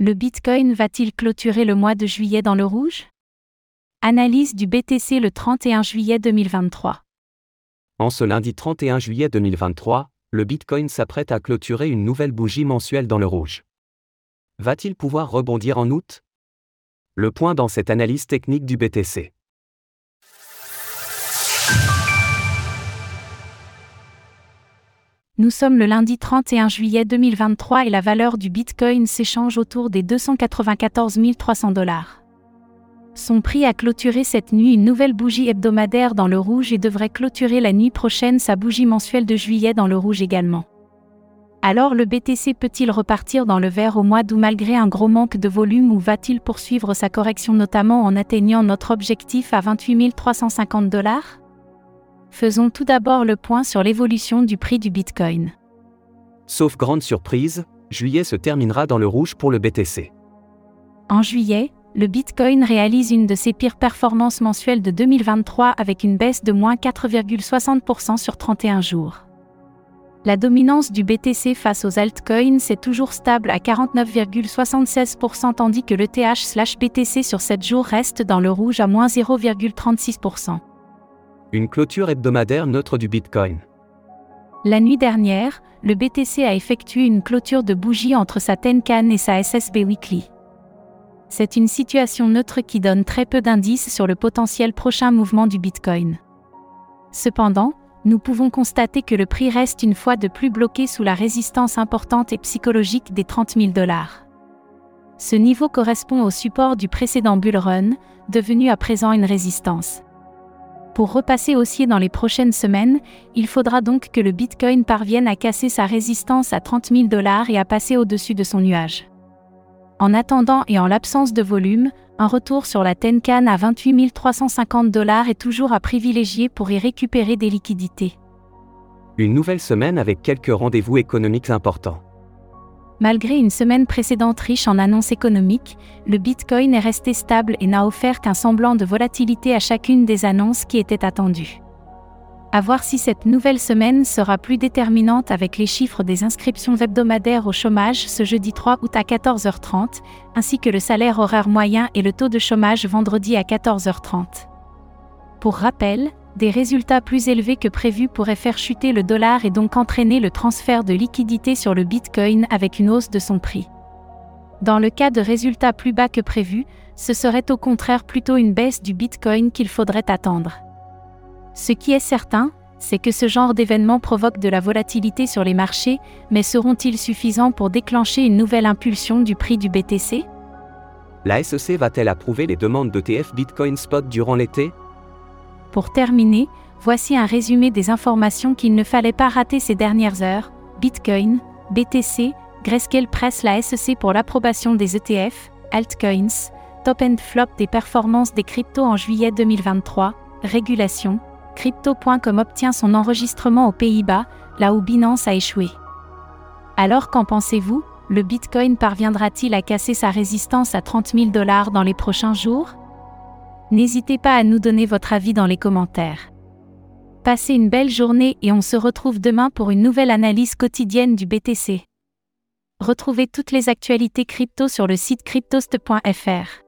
Le Bitcoin va-t-il clôturer le mois de juillet dans le rouge? Analyse du BTC le 31 juillet 2023. En ce lundi 31 juillet 2023, le Bitcoin s'apprête à clôturer une nouvelle bougie mensuelle dans le rouge. Va-t-il pouvoir rebondir en août? Le point dans cette analyse technique du BTC. Nous sommes le lundi 31 juillet 2023 et la valeur du Bitcoin s'échange autour des 294 300 dollars. Son prix a clôturé cette nuit une nouvelle bougie hebdomadaire dans le rouge et devrait clôturer la nuit prochaine sa bougie mensuelle de juillet dans le rouge également. Alors le BTC peut-il repartir dans le vert au mois d'août malgré un gros manque de volume ou va-t-il poursuivre sa correction notamment en atteignant notre objectif à 28 350 dollars? Faisons tout d'abord le point sur l'évolution du prix du Bitcoin. Sauf grande surprise, juillet se terminera dans le rouge pour le BTC. En juillet, le Bitcoin réalise une de ses pires performances mensuelles de 2023 avec une baisse de moins 4,60% sur 31 jours. La dominance du BTC face aux altcoins est toujours stable à 49,76% tandis que le TH/BTC sur 7 jours reste dans le rouge à moins 0,36%. Une clôture hebdomadaire neutre du Bitcoin. La nuit dernière, le BTC a effectué une clôture de bougie entre sa Tenkan et sa SSB Weekly. C'est une situation neutre qui donne très peu d'indices sur le potentiel prochain mouvement du Bitcoin. Cependant, nous pouvons constater que le prix reste une fois de plus bloqué sous la résistance importante et psychologique des 30 000 dollars. Ce niveau correspond au support du précédent bull run, devenu à présent une résistance. Pour repasser haussier dans les prochaines semaines, il faudra donc que le Bitcoin parvienne à casser sa résistance à 30 000 dollars et à passer au-dessus de son nuage. En attendant et en l'absence de volume, un retour sur la Tenkan à 28 350 dollars est toujours à privilégier pour y récupérer des liquidités. Une nouvelle semaine avec quelques rendez-vous économiques importants. Malgré une semaine précédente riche en annonces économiques, le Bitcoin est resté stable et n'a offert qu'un semblant de volatilité à chacune des annonces qui étaient attendues. À voir si cette nouvelle semaine sera plus déterminante avec les chiffres des inscriptions hebdomadaires au chômage ce jeudi 3 août à 14h30, ainsi que le salaire horaire moyen et le taux de chômage vendredi à 14h30. Pour rappel, des résultats plus élevés que prévus pourraient faire chuter le dollar et donc entraîner le transfert de liquidités sur le Bitcoin avec une hausse de son prix. Dans le cas de résultats plus bas que prévu, ce serait au contraire plutôt une baisse du Bitcoin qu'il faudrait attendre. Ce qui est certain, c'est que ce genre d'événements provoque de la volatilité sur les marchés, mais seront-ils suffisants pour déclencher une nouvelle impulsion du prix du BTC La SEC va-t-elle approuver les demandes d'ETF Bitcoin Spot durant l'été? Pour terminer, voici un résumé des informations qu'il ne fallait pas rater ces dernières heures. Bitcoin, BTC, Grayscale presse la SEC pour l'approbation des ETF, altcoins, top and flop des performances des cryptos en juillet 2023, régulation, crypto.com obtient son enregistrement aux Pays-Bas, là où Binance a échoué. Alors qu'en pensez-vous? Le Bitcoin parviendra-t-il à casser sa résistance à 30 000 dollars dans les prochains jours? N'hésitez pas à nous donner votre avis dans les commentaires. Passez une belle journée et on se retrouve demain pour une nouvelle analyse quotidienne du BTC. Retrouvez toutes les actualités crypto sur le site cryptost.fr.